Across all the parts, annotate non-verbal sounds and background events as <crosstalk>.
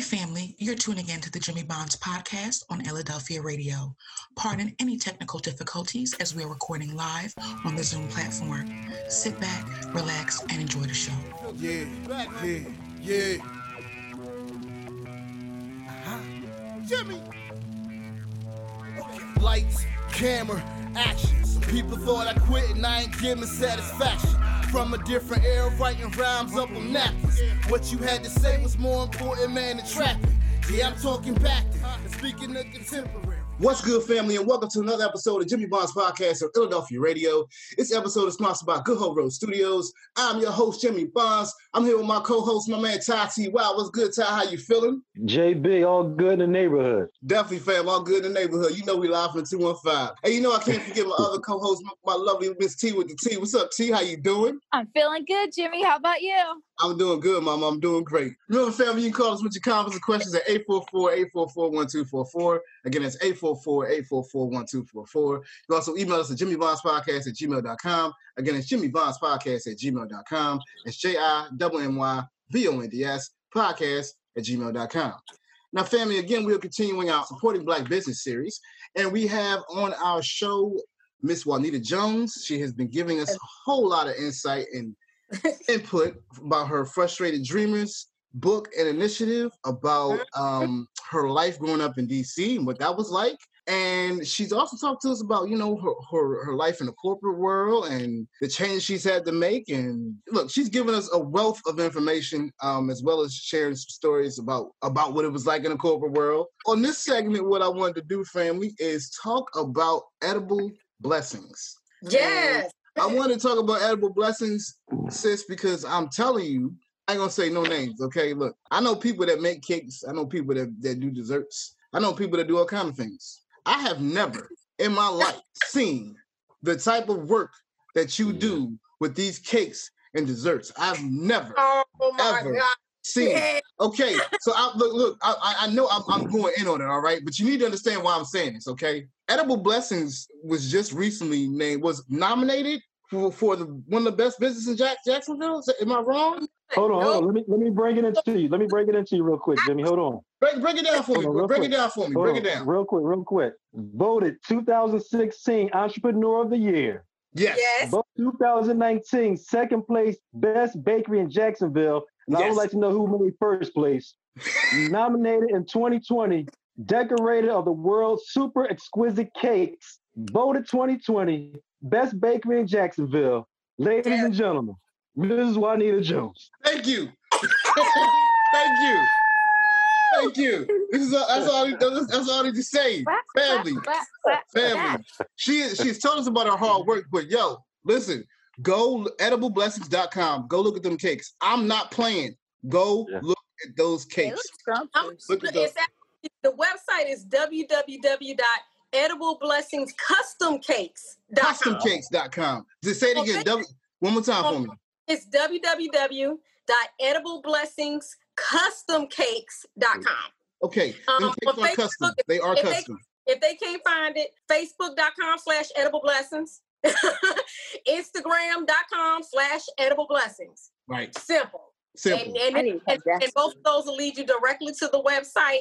Hey, family, you're tuning in to the Jimmy Bonds podcast on Philadelphia Radio. Pardon any technical difficulties as we're recording live on the Zoom platform. Sit back, relax, and enjoy the show. Yeah, yeah, yeah. Uh-huh. Jimmy. Lights, camera, action. Some people thought I quit and I ain't giving satisfaction. From a different era, writing rhymes up on napkins. What you had to say was more important, man, than trapping. Yeah, I'm talking back to, speaking of contemporary. What's good, family, and welcome to another episode of Jimmy Bond's podcast on Philadelphia Radio. This episode is sponsored by Good Hope Road Studios. I'm your host, Jimmy Bonds. I'm here with my co-host, my man Ty T. Wow, what's good, Ty? How you feeling? JB, all good in the neighborhood. Definitely, fam, all good in the neighborhood. You know we live from 215. Hey, you know I can't forget my <laughs> other co-host, my, my lovely Miss T with the T. What's up, T? How you doing? I'm feeling good, Jimmy. How about you? I'm doing good, Mama. I'm doing great. Remember, family, you can call us with your comments and questions at 844-844-1244. Again, that's 844-844-1244. You can also email us at jimmybondspodcast at gmail.com. Again, it's jimmybondspodcast at gmail.com. It's J-I-M-M-Y-B-O-N-D-S podcast at gmail.com. Now, family, again, we're continuing our Supporting Black Business series, and we have on our show Miss Juanita Jones. She has been giving us a whole lot of insight and <laughs> input about her frustrated dreamers book and initiative about um, her life growing up in DC and what that was like. And she's also talked to us about, you know, her, her, her life in the corporate world and the change she's had to make. And look, she's given us a wealth of information, um, as well as sharing some stories about about what it was like in the corporate world. On this segment, what I wanted to do, family, is talk about edible blessings. Yes. I want to talk about edible blessings, sis, because I'm telling you, I ain't gonna say no names, okay? Look, I know people that make cakes, I know people that, that do desserts, I know people that do all kind of things. I have never in my life seen the type of work that you do with these cakes and desserts. I've never Oh my ever God. seen. Yeah. Okay, so I look, look, I, I- I know I'm, I'm going in on it, all right, but you need to understand why I'm saying this, okay? Edible Blessings was just recently named, was nominated for, for the one of the best businesses in Jack, Jacksonville. Am I wrong? Hold on, hold on. Let me let me break it into you. Let me break it into you real quick, Jimmy. Hold on. Break, break it down for me. Hold on, real Break it down for me. Hold Break on. it down. Real quick, real quick. Voted 2016 Entrepreneur of the Year. Yes. Yes. Vote 2019 second place Best Bakery in Jacksonville. And I Yes. would like to know who made first place. <laughs> Nominated in 2020, decorated of the World's Super Exquisite Cakes. Voted 2020 Best Bakery in Jacksonville. Ladies Yeah. and gentlemen, Mrs. Juanita Jones. Thank you. <laughs> Thank you. Thank you. This is all, that's all. I- That's, that's all I need to say. Family. family. She she's told us about her hard work, but yo, listen, go edibleblessings.com. Go look at them cakes. I'm not playing. Go Yeah. look at those cakes. look scrumptious. Look at those. The website is www.ediblessingscustomcakes.com. Customcakes.com. Just say it again. Okay. W, one more time for me. It's www.ediblessingscustomcakes.com. Okay. Um, cakes are Facebook, custom. They are if they- custom. If they can't find it, facebook.com slash edible blessings, <laughs> instagram.com slash edible blessings. Right. Simple. Simple. And, and, I need to and, and both of those will lead you directly to the website.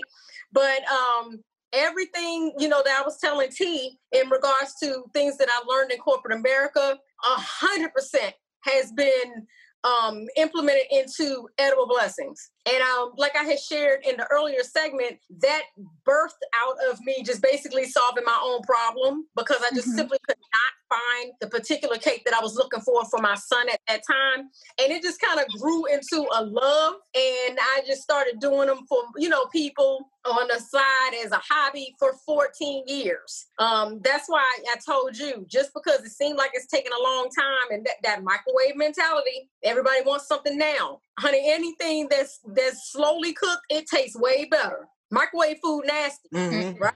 But um, everything, you know, that I was telling T in regards to things that I learned in corporate America, a hundred percent has been um, implemented into edible blessings. And um, like I had shared in the earlier segment, that birthed out of me just basically solving my own problem because I just Mhm. simply could not find the particular cake that I was looking for for my son at that time and it just kind of grew into a love and i just started doing them for you know people on the side as a hobby for 14 years um, that's why i told you just because it seemed like it's taking a long time and that, that microwave mentality everybody wants something now. Honey anything that's that's slowly cooked it tastes way better. Microwave food nasty Mhm. right?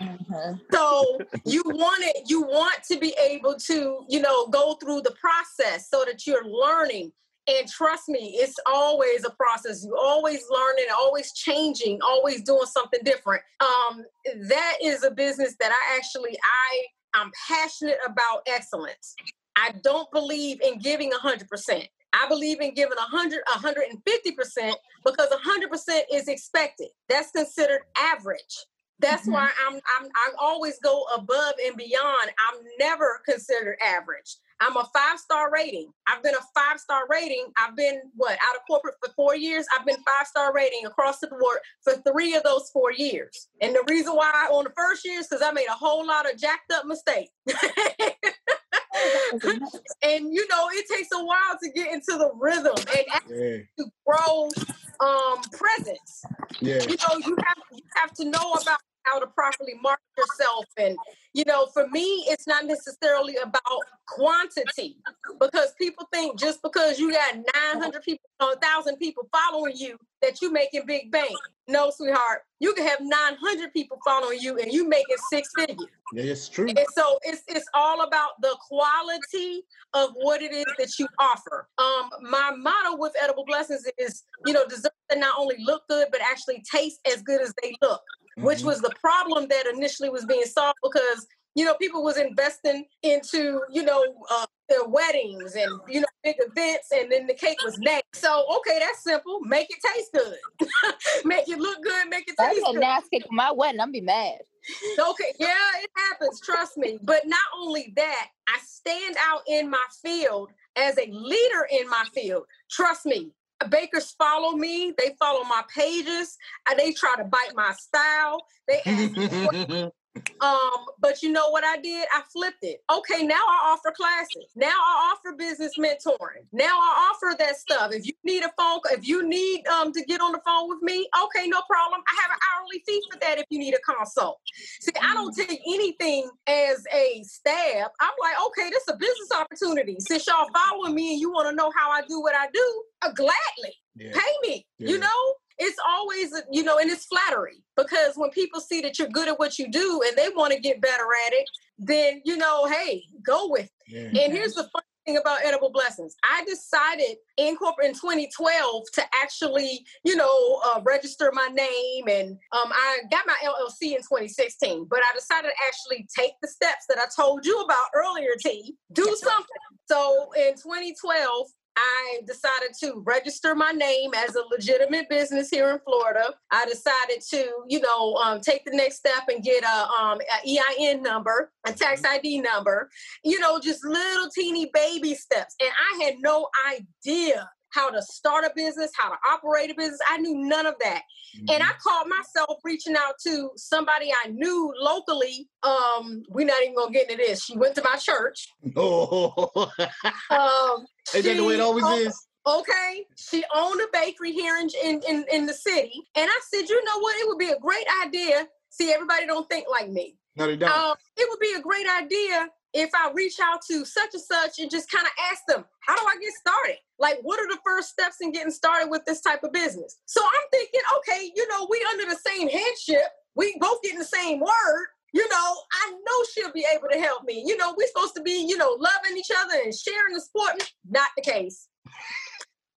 Mhm. so you want it you want to be able to you know go through the process so that you're learning. And trust me it's always a process. You always learning always changing always doing something different. Um that is a business that i actually i i'm passionate about excellence I don't believe in giving 100%. I believe in giving 100, 150% because 100% is expected. That's considered average. That's Mhm. why I'm, I'm I always go above and beyond. I'm never considered average. I'm a five star rating. I've been a five star rating. I've been what out of corporate for four years. I've been five star rating across the board for three of those four years. And the reason why on the first year is because I made a whole lot of jacked up mistakes. <laughs> <laughs> and you know, it takes a while to get into the rhythm and Yeah. to grow um presence Yeah. you know you have you have to know about how to properly market yourself and you know for me it's not necessarily about quantity because people think just because you got 900 people 1000 people following you that you're making big bank no sweetheart you can have 900 people following you and you making six figures Yeah, it's true. and so it's it's all about the quality of what it is that you offer. Um, my motto with edible blessings is, you know, desserts that not only look good but actually taste as good as they look, which Mhm. was the problem that initially was being solved because you know people was investing into you know uh, their weddings and you know big events and then the cake was next. So okay, that's simple. Make it taste good. <laughs> make it look good. Make it taste good. nasty cake for my wedding. I'm be mad. Okay, yeah, it happens, trust me. But not only that, I stand out in my field as a leader in my field. Trust me. Bakers follow me, they follow my pages, and they try to bite my style. They ask me um, but you know what I did? I flipped it. Okay, now I offer classes. Now I offer business mentoring. Now I offer that stuff. If you need a phone, if you need um to get on the phone with me, okay, no problem. I have an hourly fee for that if you need a consult. See, I don't take anything as a stab. I'm like, okay, this is a business opportunity. Since y'all following me and you want to know how I do what I do, uh, gladly Yeah. pay me. Yeah. You know, it's always, you know, and it's flattery because when people see that you're good at what you do and they want to get better at it, then, you know, hey, go with it. Yeah. And here's the fun thing about edible blessings. I decided in corporate in 2012 to actually, you know, uh, register my name, and um, I got my LLC in 2016. But I decided to actually take the steps that I told you about earlier. T, do something. So in 2012. I decided to register my name as a legitimate business here in Florida. I decided to, you know, um, take the next step and get a, um, a EIN number, a tax ID number, you know, just little teeny baby steps. And I had no idea how to start a business, how to operate a business. I knew none of that. And I caught myself reaching out to somebody I knew locally. Um, we're not even gonna get into this. She went to my church. Oh, <laughs> Um, is that the way it always owned- is? Okay, she owned a bakery here in, in in in the city, and I said, you know what? It would be a great idea. See, everybody don't think like me. No, they don't. Um, it would be a great idea if I reach out to such and such and just kind of ask them, how do I get started? Like, what are the first steps in getting started with this type of business? So I'm thinking, okay, you know, we under the same headship. We both getting the same word. You know, I know she'll be able to help me. You know, we're supposed to be, you know, loving each other and sharing the sport. Not the case.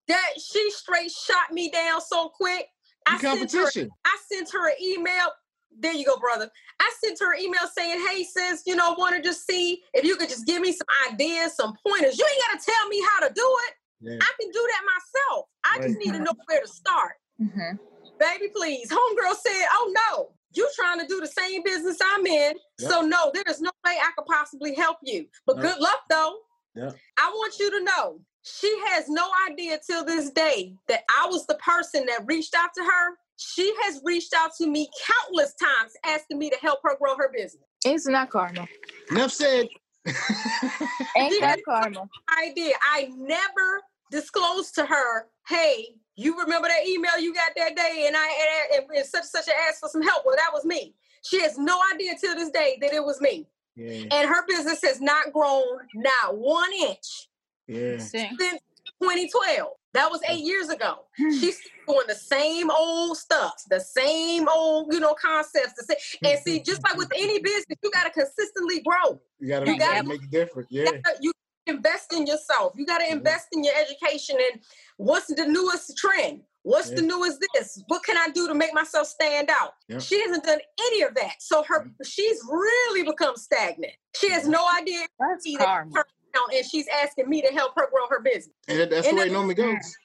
That she straight shot me down so quick. The sent her- competition. I sent her an email. There you go, brother. I sent her an email saying, "Hey, sis, you know, want to just see if you could just give me some ideas, some pointers. You ain't got to tell me how to do it. Yeah. I can do that myself. I just need to know where to start." Mm-hmm. Baby, please. Homegirl said, "Oh no, you trying to do the same business I'm in. So no, there is no way I could possibly help you. But No. good luck though. Yeah. I want you to know she has no idea till this day that I was the person that reached out to her. She has reached out to me countless times asking me to help her grow her business. It's not that karma? Enough said. Ain't that karma? I did. I never disclosed to her, hey, you remember that email you got that day and I and, and such and such and asked for some help? Well, that was me. She has no idea till this day that it was me. yeah, And her business has not grown not one inch yeah. Since 2012. That was eight years ago. Hmm. She's doing the same old stuff, the same old, you know, concepts. The same. And see, just like with any business, you got to consistently grow. You gotta, You you gotta gotta- make it different. Yeah. You gotta- You invest in yourself. You got to invest in your education and what's the newest trend? What's the newest this? What can I do to make myself stand out? Yep. She hasn't done any of that. So her she's really become stagnant. She has no idea That's see karma. her now and she's asking me to help her grow her business. That- that's And the way it normally goes.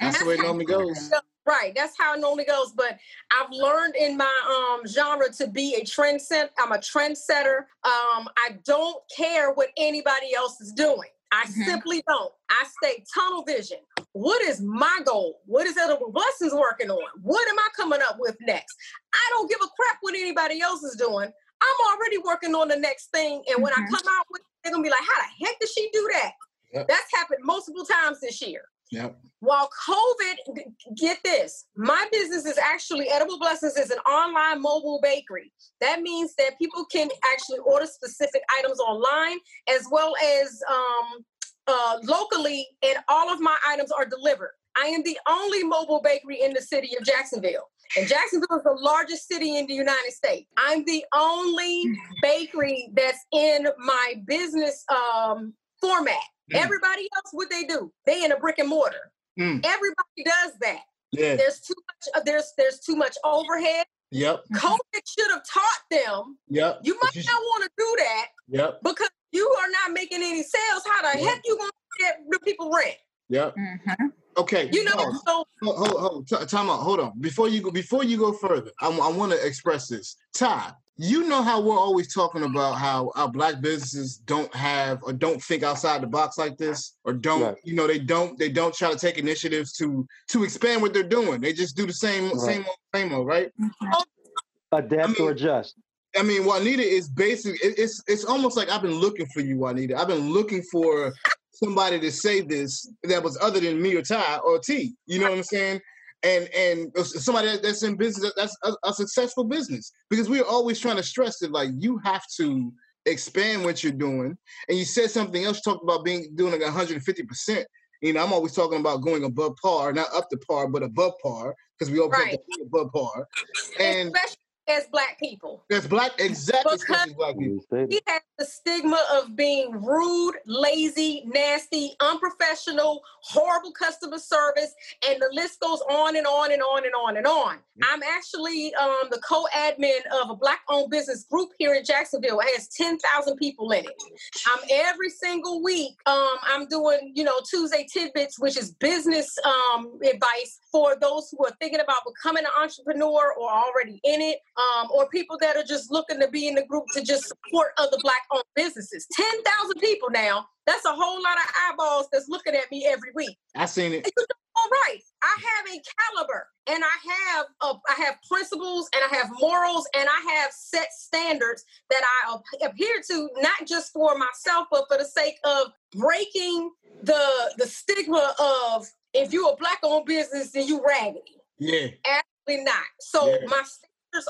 That's the way it normally goes. Right, that's how it normally goes. But I've learned in my um genre to be a trendsetter. I'm a trendsetter. Um, I don't care what anybody else is doing. I Mhm. simply don't. I stay tunnel vision. What is my goal? What is Edible Blessings working on? What am I coming up with next? I don't give a crap what anybody else is doing. I'm already working on the next thing. And when Mhm. I come out with it, they're gonna be like, how the heck did she do that? Yep. That's happened multiple times this year. Yep. While COVID, get this, my business is actually Edible Blessings is an online mobile bakery. That means that people can actually order specific items online as well as um, uh, locally, and all of my items are delivered. I am the only mobile bakery in the city of Jacksonville. And Jacksonville is the largest city in the United States. I'm the only bakery that's in my business um, format. Mm. Everybody else, what they do? They in a brick and mortar. Mm. Everybody does that. Yeah. There's too much. There's there's too much overhead. Yep. COVID should have taught them. Yep. You might not want to do that Yep. because you are not making any sales. How the Yeah. heck you gonna get the people rent? Yep. Mhm. Okay. You know, pause. so Hold, hold, hold, Ti- time out. Hold on. Before you go, before you go further, I, want to express this. Ty, you know how we're always talking about how our black businesses don't have or don't think outside the box like this, or don't, Right. you know, they don't, they don't try to take initiatives to to expand what they're doing. They just do the same, Right. same old, same old, right? Adapt I or adjust. I mean, Juanita is basic. it- It's it's almost like I've been looking for you, Juanita. I've been looking for somebody to say this that was other than me or Ty or T. You know what I'm saying? And and somebody that's in business that's a, a successful business because we're always trying to stress that like you have to expand what you're doing. And you said something else. You talked about being doing like 150 percent. You know, I'm always talking about going above par, not up to par, but above par because we to be above par. And especially as black people, that's black, exactly. Because- especially black people. You stated. we have the stigma of being rude, lazy, nasty, unprofessional, horrible customer service, and the list goes on and on and on and on and on. I'm actually um, the co-admin of a black-owned business group here in Jacksonville. It has 10,000 people in it. Um, every single week, um, I'm doing, you know, Tuesday tidbits, which is business um, advice for those who are thinking about becoming an entrepreneur or already in it, um, or people that are just looking to be in the group to just support other black-owned businesses. 10,000 people now. That's a whole lot of eyeballs that's looking at me every week. I seen it. <laughs> All right, I have a caliber, and I have a, I have principles, and I have morals, and I have set standards that I adhere to, not just for myself, but for the sake of breaking the the stigma of if you're a black-owned business, then you raggedy. Yeah. Absolutely not. So Yeah. my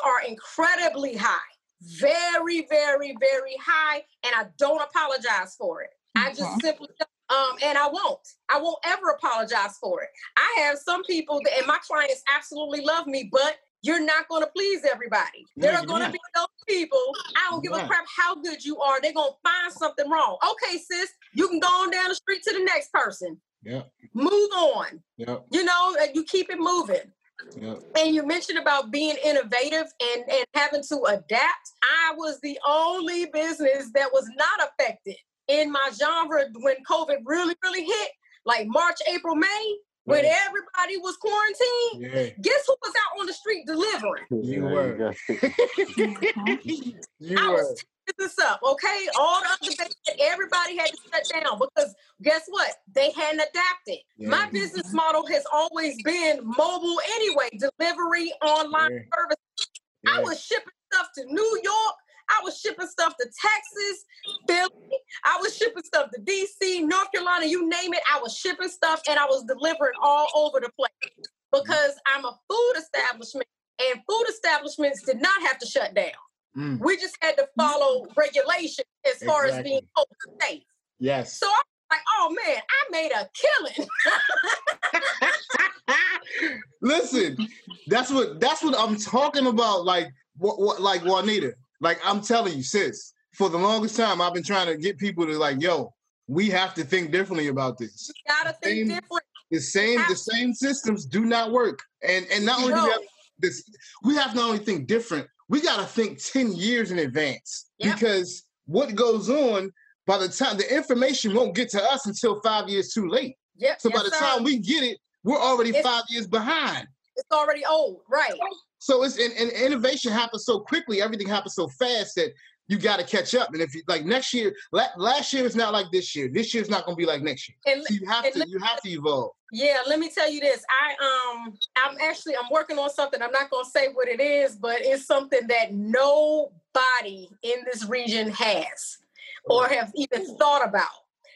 are incredibly high, very, very, very high, and I don't apologize for it. I just simply don't. Um, and I won't. I won't ever apologize for it. I have some people that, and my clients absolutely love me, but you're not going to please everybody. No, there are going to be those people. I don't give You're a crap how good you are. They're going to find something wrong. Okay, sis, you can go on down the street to the next person. Yeah. Move on. Yep. You know, and you keep it moving Yep. and you mentioned about being innovative and, and having to adapt. I was the only business that was not affected in my genre when COVID really, really hit, like March, April, May, when Right. everybody was quarantined. Yeah. Guess who was out on the street delivering? You were. go. <laughs> you I were. was tearing this up, okay? All the other businesses, everybody had to shut down because guess what? They hadn't adapted. My mm-hmm. business model has always been mobile anyway, delivery, online Yeah. service. I was shipping stuff to New York. I was shipping stuff to Texas, Philly. I was shipping stuff to DC, North Carolina, you name it. I was shipping stuff and I was delivering all over the place mm-hmm. because I'm a food establishment and food establishments did not have to shut down. Mm, We just had to follow regulation as far as being COVID safe. yes. So I'm like, oh man, I made a killing. <laughs> Listen, that's what that's what I'm talking about. Like what, what like Juanita. Like I'm telling you, sis. For the longest time, I've been trying to get people to like, yo, we have to think differently about this. You gotta think Same- different. The same the same systems do not work. And and not only do we have this, we have to not only think different, we gotta think 10 years in advance. Yep. Because what goes on by the time the information won't get to us until five years too late. Yep. So by the sir. time we get it, we're already It's- five years behind. it's already old, right? So it's and, and innovation happens so quickly, everything happens so fast that you got to catch up. And if you like next year, la- last year is not like this year. This year's not going to be like next year. And So you have to you have to evolve. Yeah, let me tell you this. I um I'm actually I'm working on something. I'm not gonna say what it is, but it's something that nobody in this region has or have even thought about.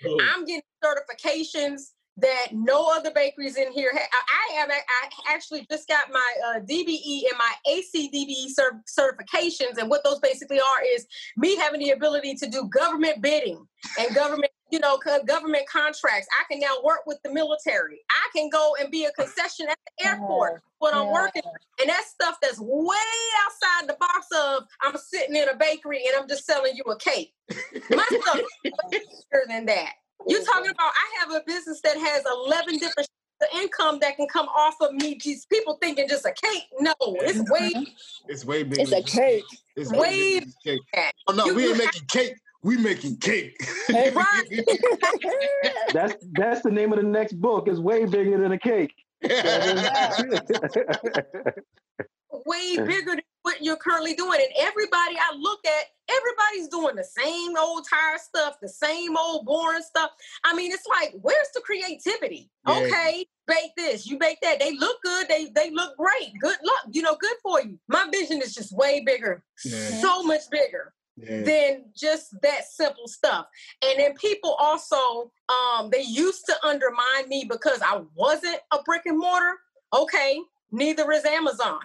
I'm getting certifications that no other bakeries in here have. I have. I actually just got my uh, DBE and my ACDBE cer- certifications, and what those basically are is me having the ability to do government bidding and government, you know, government contracts. I can now work with the military. I can go and be a concession at the airport when I'm working, and that's stuff that's way outside the box of I'm sitting in a bakery and I'm just selling you a cake. My stuff is bigger than that. You're talking about I have a business that has 11 different the income that can come off of me. These people thinking just a cake. No, it's <laughs> way It's way bigger. It's a cake. It's Way way bigger than cake. Oh no, You- we you ain't have- making cake. We making cake. Right. <laughs> That's that's the name of the next book. It's way bigger than a cake. <laughs> way bigger than what you're currently doing. And everybody I look at, everybody's doing the same old tired stuff, the same old boring stuff. I mean, it's like, where's the creativity? Yeah. Okay, bake this, you bake that. They look good, they they look great. Good luck, you know, good for you. My vision is just way bigger, Yeah. so much bigger Yeah. than just that simple stuff. And then people also, um, they used to undermine me because I wasn't a brick and mortar. Okay, neither is Amazon.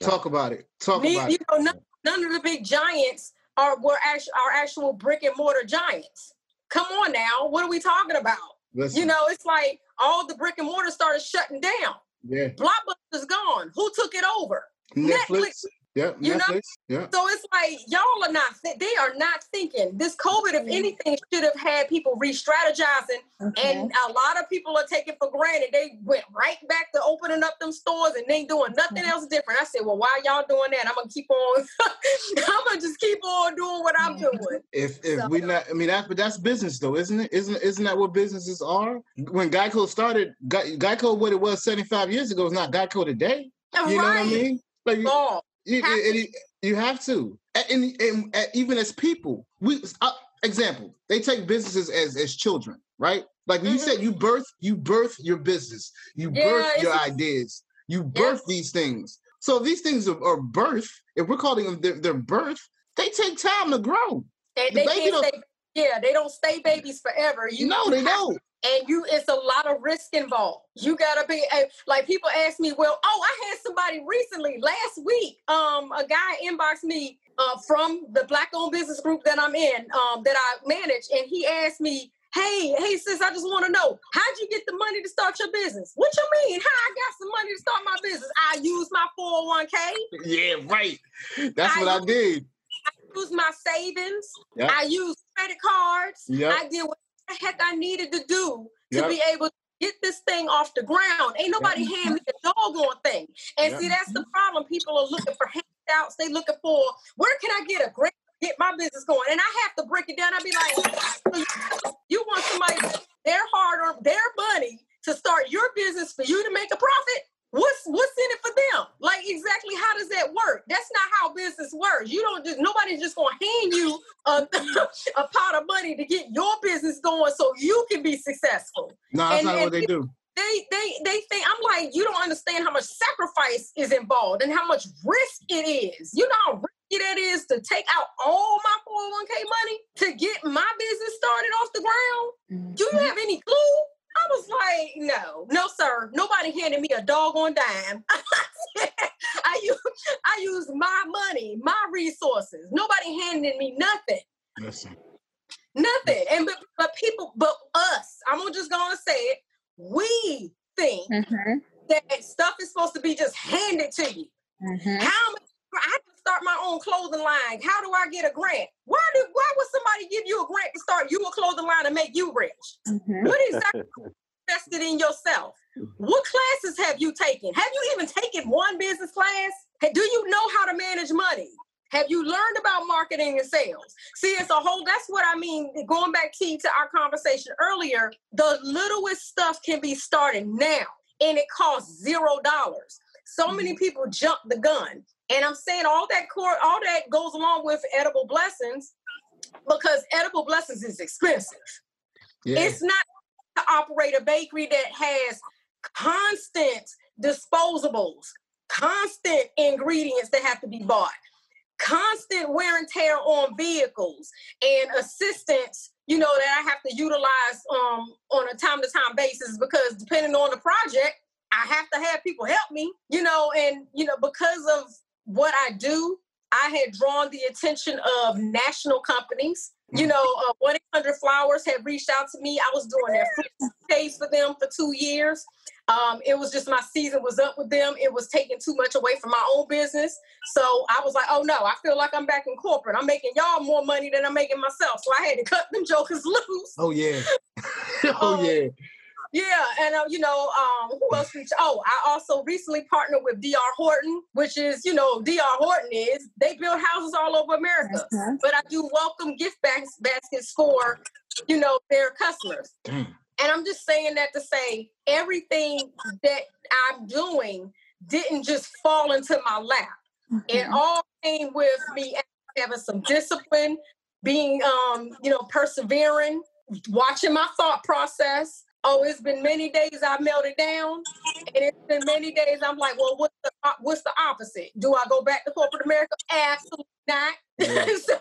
Talk about it. Talk Ne- about you it. know, none, none of the big giants are were actual are actual brick and mortar giants. Come on now, what are we talking about? Listen, You know, it's like all the brick and mortar started shutting down. yeah. Blockbuster's gone. Who took it over? Netflix. Netflix. Yeah, You know? Yeah. So it's like y'all are not they are not thinking. This COVID, if mm-hmm. anything, should have had people re-strategizing, and a lot of people are taking for granted. They went right back to opening up them stores, and they doing nothing mm-hmm. else different. I said, well, why y'all doing that? I'm gonna keep on. <laughs> I'm gonna just keep on doing what I'm mm-hmm. doing. If if So- we not, I mean, that's but that's business though, isn't it? Isn't isn't that what businesses are? When Geico started, Geico, what it was 75 years ago, is not Geico today. You know what I mean? Like you, Oh, you, Have you- to. you- you have to, and, and, and- even as people, we uh, example, they take businesses as as children, right? Like when you said you birth, you birth your business, you Yeah, birth your ideas, you birth these things. So these things are, are birth, if we're calling them their, their birth, they take time to grow. they, The they can't don't- stay. Yeah, they don't stay babies forever. You no, you they don't. And you it's a lot of risk involved. You gotta be like people ask me well oh i had somebody recently last week um a guy inboxed me uh, from the black owned business group that i'm in um that i manage and he asked me hey hey sis i just want to know how'd you get the money to start your business? What you mean? How i got some money to start my business? I use my 401k Yeah, right. That's I what I did. I use my savings. Yep. i use credit cards. Yep. I did what the heck I needed to do to Yep. be able to get this thing off the ground. Ain't nobody hand me a doggone thing. And Yep. see, that's the problem. People are looking for handouts. They looking for where can I get a grant to get my business going? And I have to break it down. I'd be like, you want somebody their hard earned their money to start your business for you to make a profit? What's what's in it for them? Like exactly how does that work? That's not how business works. You don't just nobody's just gonna hand you a, <laughs> a pot of money to get your business going so you can be successful. No, that's And- not and what they do. They they they think I'm like, you don't understand how much sacrifice is involved and how much risk it is. You know how risky that is to take out all my 401k money to get my business started off the ground. Do you mm-hmm. have any clue? I was like, no, no, sir. Nobody handed me a doggone dime. <laughs> I use I use my money, my resources. Nobody handed me nothing. Listen. Nothing. And but, but people, but us, I'm just gonna say it. We think Mhm, that stuff is supposed to be just handed to you. mhm. How am I own clothing line. How do I get a grant? Why do why would somebody give you a grant to start you a clothing line and make you rich? Mhm. What exactly <laughs> invested in yourself? What classes have you taken? Have you even taken one business class? Do you know how to manage money? Have you learned about marketing and sales? See, it's a whole, that's what I mean. Going back, T, to our conversation earlier, the littlest stuff can be started now and it costs zero dollars. So many people jump the gun. And I'm saying all that core, all that goes along with edible blessings because edible blessings is expensive. Yeah. It's not to operate a bakery that has constant disposables, constant ingredients that have to be bought, constant wear and tear on vehicles, and assistance. You know that I have to utilize um, on a time to time basis because depending on the project, I have to have people help me. You know, and you know because of what I do, I had drawn the attention of national companies. You know, uh, 1 800 Flowers had reached out to me. I was doing their free for them for two years. Um, it was just my season was up with them. It was taking too much away from my own business. So I was like, oh no, I feel like I'm back in corporate. I'm making y'all more money than I'm making myself. So I had to cut them jokers <laughs> loose. Oh yeah. <laughs> oh Um, yeah. Yeah, and uh, you know, um, who else? Reached? Oh, I also recently partnered with DR Horton, which is, you know, DR Horton is they build houses all over America. Mhm. But I do welcome gift bas- baskets for, you know, their customers. Damn. And I'm just saying that to say everything that I'm doing didn't just fall into my lap. It Mhm. all came with me having some discipline, being um, you know, persevering, watching my thought process. Oh, it's been many days I melted down, and it's been many days I'm like, well, what's the what's the opposite? Do I go back to corporate America? Absolutely not. Yeah. <laughs> So,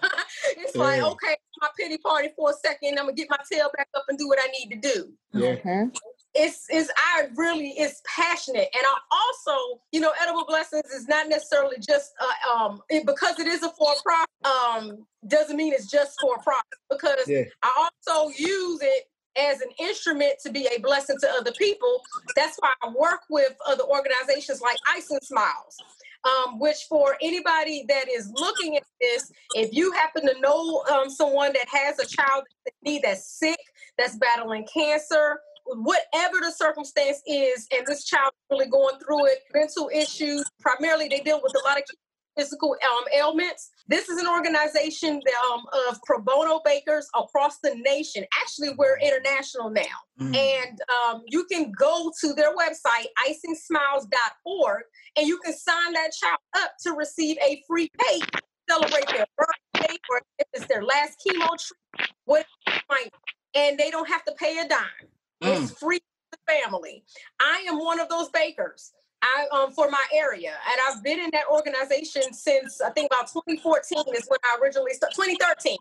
it's like, okay, my pity party for a second. I'm gonna get my tail back up and do what I need to do Yeah. Mhm. it's it's I really is passionate, and I also, you know, edible blessings is not necessarily just uh, um it, because it is a for profit. Um, doesn't mean it's just for profit because Yeah. I also use it as an instrument to be a blessing to other people. That's why I work with other organizations like Icing Smiles. Um, which for anybody that is looking at this, if you happen to know um, someone that has a child that that's sick, that's battling cancer, whatever the circumstance is, and this child really going through it, mental issues, primarily they deal with a lot of physical um, ailments. This is an organization um, of pro bono bakers across the nation. Actually, we're international now. Mm. And um, you can go to their website, icingsmiles.org, and you can sign that child up to receive a free cake, celebrate their birthday, or if it's their last chemo treatment, what and they don't have to pay a dime. Mm. It's free to the family. I am one of those bakers. I um for my area, and I've been in that organization since I think about 2014 is when I originally started. 2013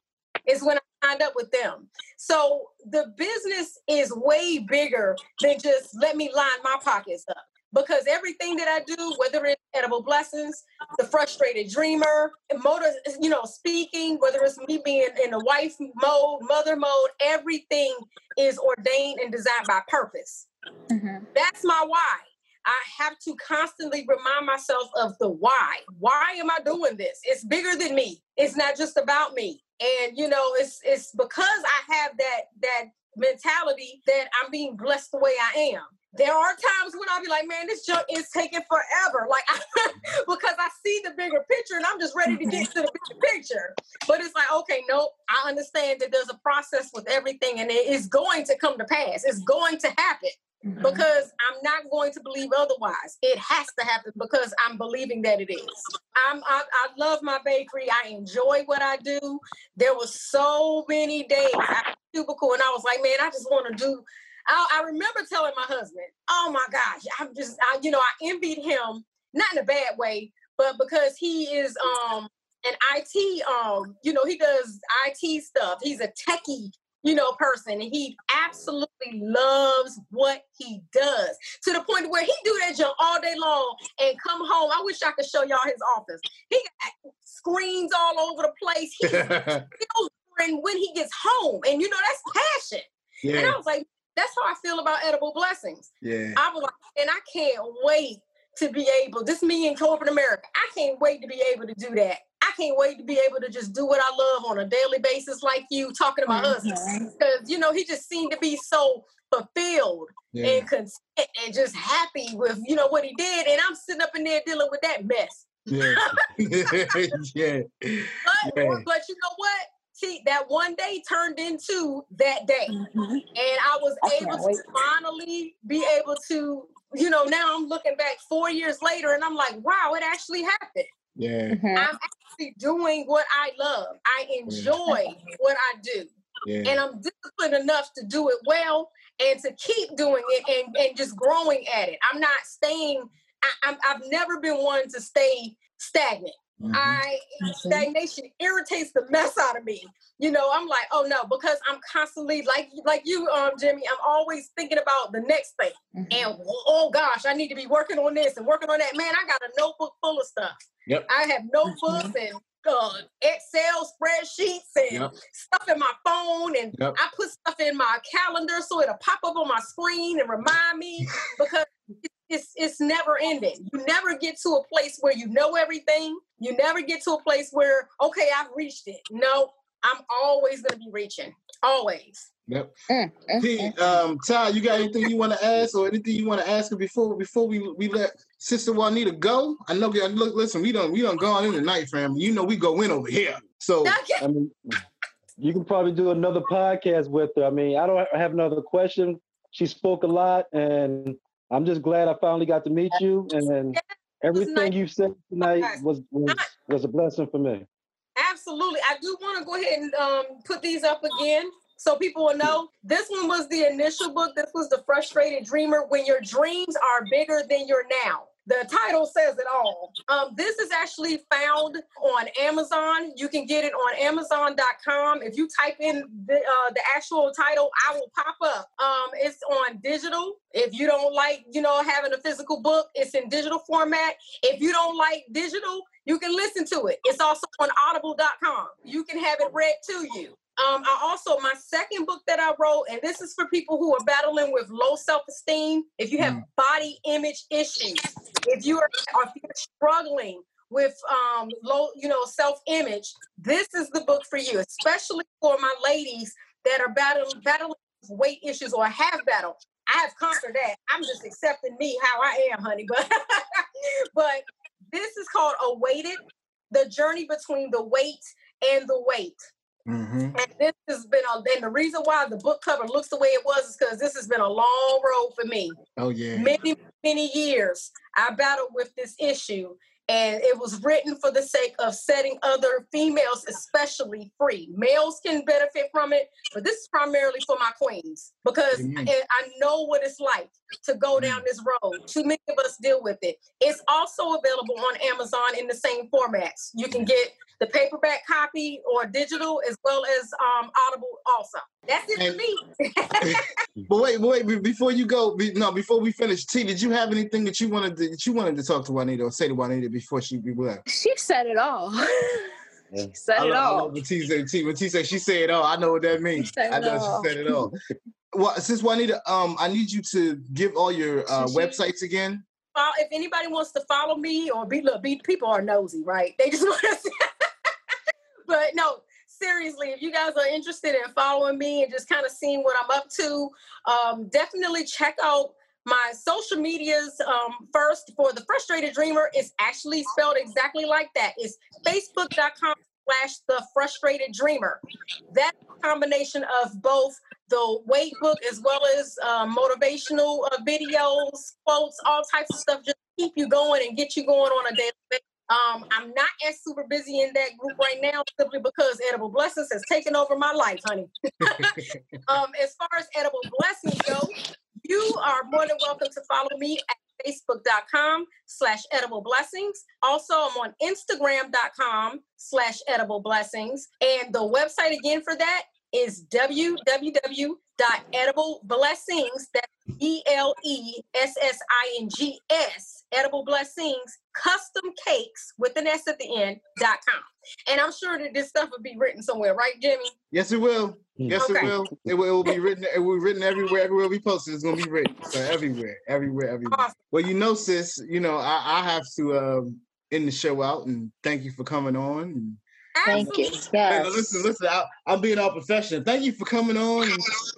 is when I signed up with them. So the business is way bigger than just let me line my pockets up. Because everything that I do, whether it's edible blessings, the frustrated dreamer, motor, you know, speaking, whether it's me being in the wife mode, mother mode, everything is ordained and designed by purpose. Mhm. That's my why. I have to constantly remind myself of the why. Why am I doing this? It's bigger than me. It's not just about me. And you know, it's it's because I have that that mentality that I'm being blessed the way I am. There are times when I'll be like, man, this junk is taking forever. Like <laughs> because I see the bigger picture and I'm just ready to get mm-hmm. to the bigger picture. But it's like, okay, nope. I understand that there's a process with everything and it is going to come to pass. It's going to happen Mhm. because I'm not going to believe otherwise. It has to happen because I'm believing that it is. I'm, I, I love my bakery. I enjoy what I do. There were so many days I cubicle and I was like, man, I just want to do. I, I remember telling my husband, oh my gosh, I'm just, I, you know, I envied him, not in a bad way, but because he is um an IT, um, you know, he does IT stuff. He's a techie you know, person, and he absolutely loves what he does to the point where he do that job all day long and come home. I wish I could show y'all his office. He got screens all over the place. He <laughs> when he gets home, and you know that's passion. And. I was like, that's how I feel about edible blessings. Yeah. I was like, and I can't wait to be able. This me in corporate America. I can't wait to be able to do that. I can't wait to be able to just do what I love on a daily basis, like you talking about husband, Mhm. because you know he just seemed to be so fulfilled Yeah. and content and just happy with you know what he did, and I'm sitting up in there dealing with that mess. Yeah. <laughs> <laughs> yeah. But, Yeah. but you know what? See, that one day turned into that day. Mhm. And I was I able to wait. finally be able to, you know, now I'm looking back four years later and I'm like, wow, it actually happened. Yeah. Mhm. I'm actually doing what I love. I enjoy what I do. Yeah. And I'm disciplined enough to do it well and to keep doing it and, and just growing at it. I'm not staying, I, I'm, I've never been one to stay stagnant. Mhm. I stagnation irritates the mess out of me. You know, I'm like, oh no, because I'm constantly like like you, um, Jimmy. I'm always thinking about the next thing, Mhm. and oh gosh, I need to be working on this and working on that. Man, I got a notebook full of stuff. Yep. I have notebooks and uh, Excel spreadsheets and Yep. stuff in my phone, and Yep. I put stuff in my calendar so it'll pop up on my screen and remind me because it's it's never ending. You never get to a place where you know everything. You never get to a place where okay, I've reached it. No, I'm always gonna be reaching. Always. Yep. Mm, mm, P, mm. um, Ty, you got anything you want to ask or anything you want to ask her before before we we let Sister Juanita go? I know. Look, listen, we don't we don't go on in tonight, fam. You know we go in over here. So I mean, you can probably do another podcast with her. I mean, I don't have another question. She spoke a lot, and I'm just glad I finally got to meet you. And nice. everything you said tonight was was, was a blessing for me. Absolutely. I do want to go ahead and um, put these up again so people will know. This one was the initial book. This was The Frustrated Dreamer When Your Dreams Are Bigger Than Your Now. The title says it all. Um, this is actually found on Amazon. You can get it on Amazon.com. If you type in the, uh, the actual title, I will pop up. Um, it's on digital. If you don't like, you know, having a physical book, it's in digital format. If you don't like digital, you can listen to it. It's also on audible.com. You can have it read to you. Um, I also, my second book that I wrote, and this is for people who are battling with low self esteem, if you have body image issues, if you are, if you're struggling with um, low, you know, self image, this is the book for you, especially for my ladies that are battling, battling with weight issues or have battled. I have conquered that. I'm just accepting me how I am, honey. But, <laughs> but this is called Awaited The Journey Between the Weight and the Weight. Mhm. And this has been a, and the reason why the book cover looks the way it was is because this has been a long road for me. oh yeah. Many, many years I battled with this issue. And it was written for the sake of setting other females, especially free. Males can benefit from it, but this is primarily for my queens because Amen. I, I know what it's like to go down this road. Too many of us deal with it. It's also available on Amazon in the same formats. You can get the paperback copy or digital as well as um, Audible also. That's it for me. <laughs> But wait, wait, before you go, be, no, before we finish, T, did you have anything that you wanted to, that you wanted to talk to Juanita or say to Juanita before she we left? She said it all. <laughs> Yeah. she said I it love, I all. love when T said T when T said she said it all. I know what that means. I know all. she said it all. <laughs> Well, since Juanita, um, I need you to give all your uh, websites again. If anybody wants to follow me or be look, be, people are nosy, right? They just <laughs> want to. but no, seriously, if you guys are interested in following me and just kind of seeing what I'm up to, um, definitely check out my social medias. Um, first, for the frustrated dreamer, it's actually spelled exactly like that. It's facebook.com slash the frustrated dreamer. That's a combination of both the weight book as well as uh, motivational uh, videos, quotes, all types of stuff, just keep you going and get you going on a daily basis. Um, I'm not as super busy in that group right now simply because Edible Blessings has taken over my life, honey. <laughs> um, as far as Edible Blessings go, you are more than welcome to follow me at facebook.com slash edible blessings. Also, I'm on instagram.com slash edible blessings. And the website again for that is www.edibleblessings, E E-L-E-S-S-I-N-G-S, edible blessings, custom cakes with an S at the end, dot com. And I'm sure that this stuff will be written somewhere, right, Jimmy? Yes, it will. Yes, Okay. it will. It will, it will be written. It will be written everywhere. Everywhere we post it, it's gonna be written. So everywhere, everywhere, everywhere. Awesome. Well, you know, sis, you know, I, I have to um, end the show out and thank you for coming on. And, Thank you. Absolutely. Hey, listen, listen, I, I'm being all professional. Thank you for coming on.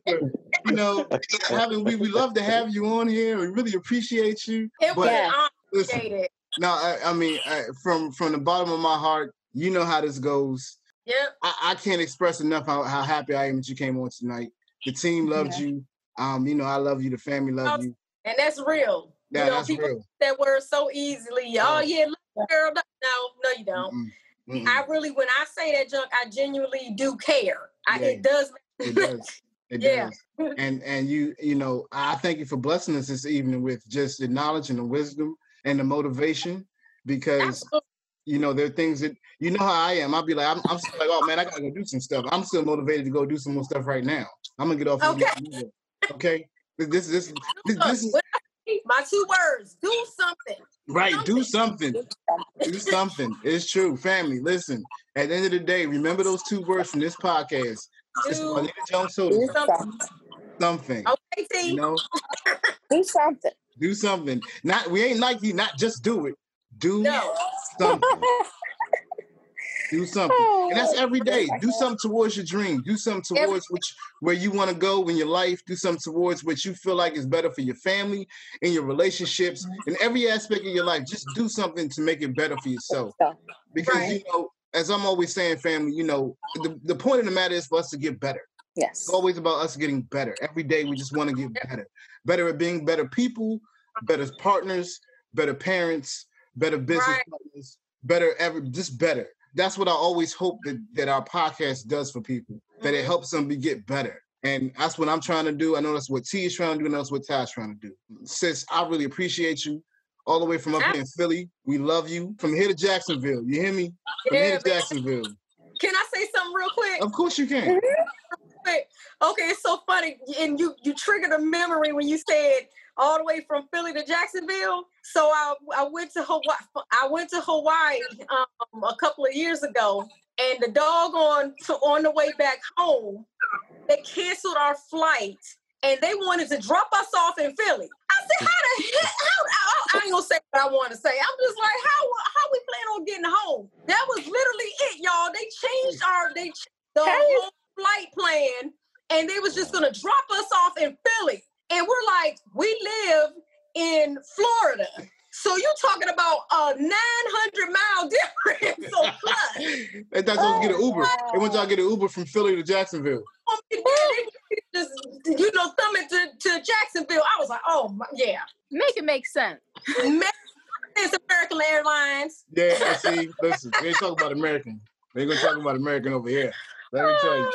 <laughs> And, for, you know, <laughs> having we we love to have you on here. We really appreciate you. It was But an listen, Appreciate it. no, I, I mean, I, from from the bottom of my heart, you know how this goes. Yep. I, I can't express enough how, how happy I am that you came on tonight. The team loved Yeah. you. Um, you know, I love you. The family loved you. And that's real. Yeah, you know, that's people real. that word so easily. Oh yeah, look, girl. No, no, you don't. Mm-mm, mm-mm. I really, when I say that junk, I genuinely do care. I, Yeah. It does. It <laughs> does. It Yeah. does. <laughs> And and you you know I thank you for blessing us this evening with just the knowledge and the wisdom and the motivation because Absolutely. you know there are things that you know how I am. I'll be like I'm, I'm still like oh man I gotta go do some stuff. I'm still motivated to go do some more stuff right now. I'm gonna get off. Okay. This, okay. This this this, <laughs> this, is What I say, My two words: do something. right. Do something. Do something. It's true. Family, listen. At the end of the day, remember those two words from this podcast. It's Do Juanita Jones told Do something. something. okay, T. You know. <laughs> Do something. Do something. Not we ain't like you. Not just do it. Do No. something. <laughs> Do something. And that's oh, every day. Do something towards your dream. Do something Every- towards which where you want to go in your life. Do something towards what you feel like is better for your family and your relationships in every aspect of your life. Just do something to make it better for yourself. Because you know, as I'm always saying, family, you know, the, the point of the matter is for us to get better. Yes. It's always about us getting better. Every day we just want to get better. Better at being better people, better partners, better parents, better business Right. partners, better ever, just better. That's what I always hope that, that our podcast does for people, that it Mhm. helps them be get better. And that's what I'm trying to do. I know that's what T is trying to do, and that's what Ty's trying to do. Sis, I really appreciate you all the way from up here in Philly. We love you. From here to Jacksonville. You hear me? From Yeah, here to. Jacksonville. Can I say something real quick? Of course you can. Okay, it's so funny, and you you triggered a memory when you said all the way from Philly to Jacksonville. So I I went to Hawaii. I went to Hawaii um, a couple of years ago, and the dog on to, on the way back home, they canceled our flight. And they wanted to drop us off in Philly. I said, "How the heck? How, I, I ain't gonna say what I want to say. I'm just like, how how we plan on getting home? That was literally it, y'all. They changed our they ch- the Hey. whole flight plan, and they was just gonna drop us off in Philly. And we're like, we live in Florida. So you talking about a 900 mile <laughs> difference. So plus, They thought y'all was get an oh, Uber. They want y'all to get an Uber from Philly to Jacksonville. Oh, they just you know thumb it to, to Jacksonville. I was like, oh my, yeah. Make it make sense. It's American Airlines. Yeah, I see. Listen, we ain't talking about American. We ain't gonna talk about American over here. Let me tell you.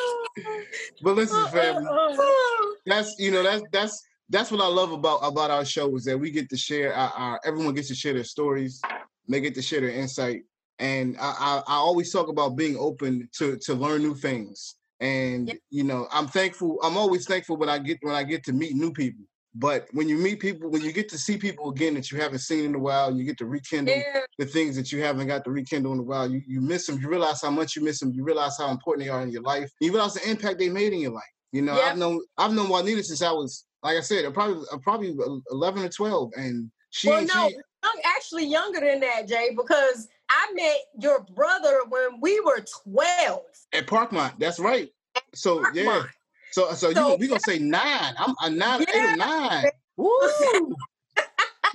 But listen, oh, family, oh, oh. that's you know that's that's that's what I love about about our show is that we get to share our, our everyone gets to share their stories. They get to share their insight, and I, I I always talk about being open to to learn new things. And Yeah. you know, I'm thankful. I'm always thankful when I get when I get to meet new people. But when you meet people, when you get to see people again that you haven't seen in a while, you get to rekindle Yeah, the things that you haven't got to rekindle in a while. You you miss them. You realize how much you miss them. You realize how important they are in your life. You realize the impact they made in your life. You know. I've known I've known Juanita since I was like I said, probably uh, probably eleven or twelve, and she well, no, she, young, actually younger than that, Jay, because I met your brother when we were 12. at Parkmont. That's right. So yeah. So so, So- you we gonna say nine? I'm a nine, eight Yeah. or nine. Woo!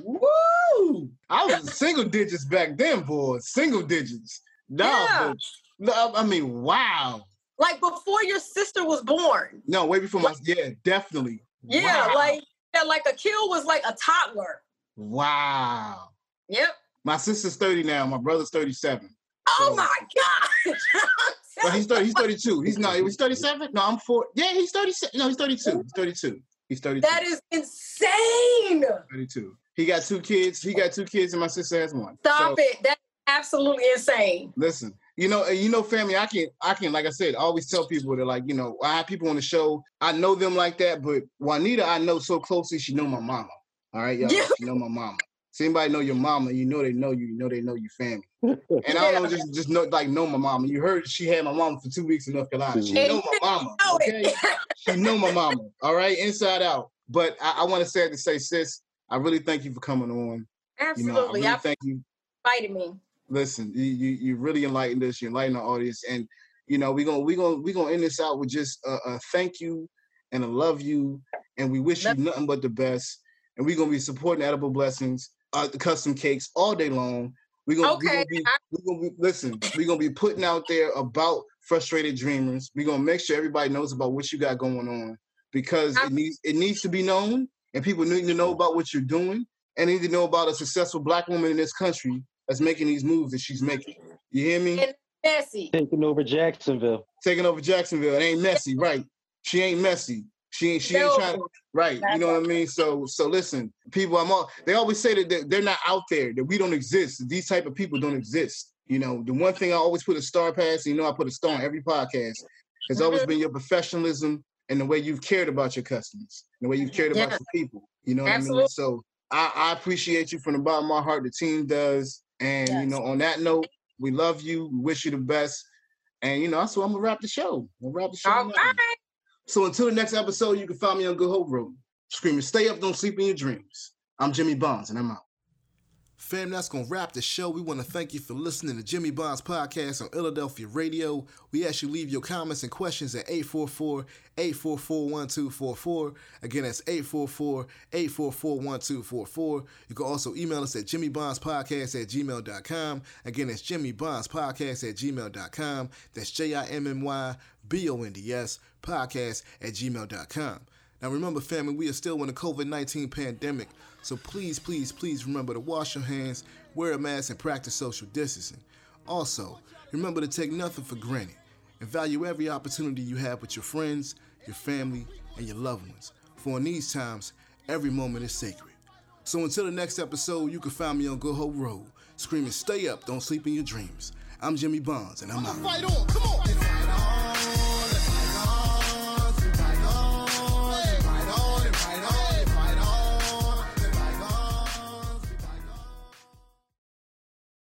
Woo! I was single digits back then, boy. Single digits. No, Yeah. but- no, I mean, wow. Like before your sister was born. No, way before my yeah, definitely. Yeah, Wow. like yeah, like a kill was like a toddler. wow. Yep. My sister's 30 now. My brother's 37. Oh So- my God. But <laughs> he's 30, he's 32. He's not, he's 37? No, I'm four. Yeah, he's 37. No, he's 32. He's 32. He's 32. that is insane. 32. He got two kids. He got two kids, and my sister has one. Stop So, it. That's absolutely insane. Listen, you know, you know, family. I can, I can, like I said, I always tell people that, like, you know, I have people on the show. I know them like that, but Juanita, I know so closely. She know my mama. All right, y'all. <laughs> Yeah. She know my mama. So anybody know your mama, you know they know you. You know they know your family. <laughs> And I don't know, just just know like know my mama. You heard she had my mama for two weeks in North Carolina. She know my mama. Okay, she know my mama. All right, inside out. But I, I want to say to say, sis, I really thank you for coming on. You know, I Absolutely. really I thank you. invited me. Listen, you you, you really enlightened us. You enlightened the audience, and you know we're gonna we gonna we gonna end this out with just a, a thank you and a love you, and we wish Love- you nothing but the best. And we're gonna be supporting Edible Blessings. Uh, the custom cakes all day long. We're gonna, we gonna be we're gonna be listen, we're gonna be putting out there about frustrated dreamers. We're gonna make sure everybody knows about what you got going on because it I'm- needs it needs to be known and people need to know about what you're doing and need to know about a successful black woman in this country that's making these moves that she's making. You hear me? And- Messy. Taking over Jacksonville. Taking over Jacksonville. It ain't messy, right? She ain't messy. She ain't she ain't trying to right. You know what I mean? So so listen, people, I'm all they always say that they- they're not out there, that we don't exist. These type of people don't exist. You know, the one thing I always put a star past, you know, I put a star on every podcast, has always Mm-hmm. been your professionalism and the way you've cared about your customers, the way you've cared about Yeah. your people. You know what I mean? So I, I appreciate you from the bottom of my heart. The team does. And you know, on that note, we love you, we wish you the best. And you know, so I'm gonna wrap the show. We'll wrap the show. All right. So until the next episode, you can find me on Good Hope Road. Screaming, stay up, don't sleep in your dreams. I'm Jimmy Bonds, and I'm out. Fam, that's going to wrap the show. We want to thank you for listening to Jimmy Bonds podcast on Philadelphia Radio. We ask you leave your comments and questions at 844-844-1244. Again, that's 844-844-1244. You can also email us at jimmybondspodcast at gmail.com. Again, that's jimmybondspodcast at gmail.com. That's J-I-M-M-Y-B-O-N-D-S podcast at gmail.com. Now remember, family, we are still in the COVID-19 pandemic, so please, please, please remember to wash your hands, wear a mask, and practice social distancing. Also, remember to take nothing for granted and value every opportunity you have with your friends, your family, and your loved ones. For in these times, every moment is sacred. So until the next episode, you can find me on Good Hope Road, screaming, stay up, don't sleep in your dreams. I'm Jimmy Bonds, and I'm out. Fight on, come on.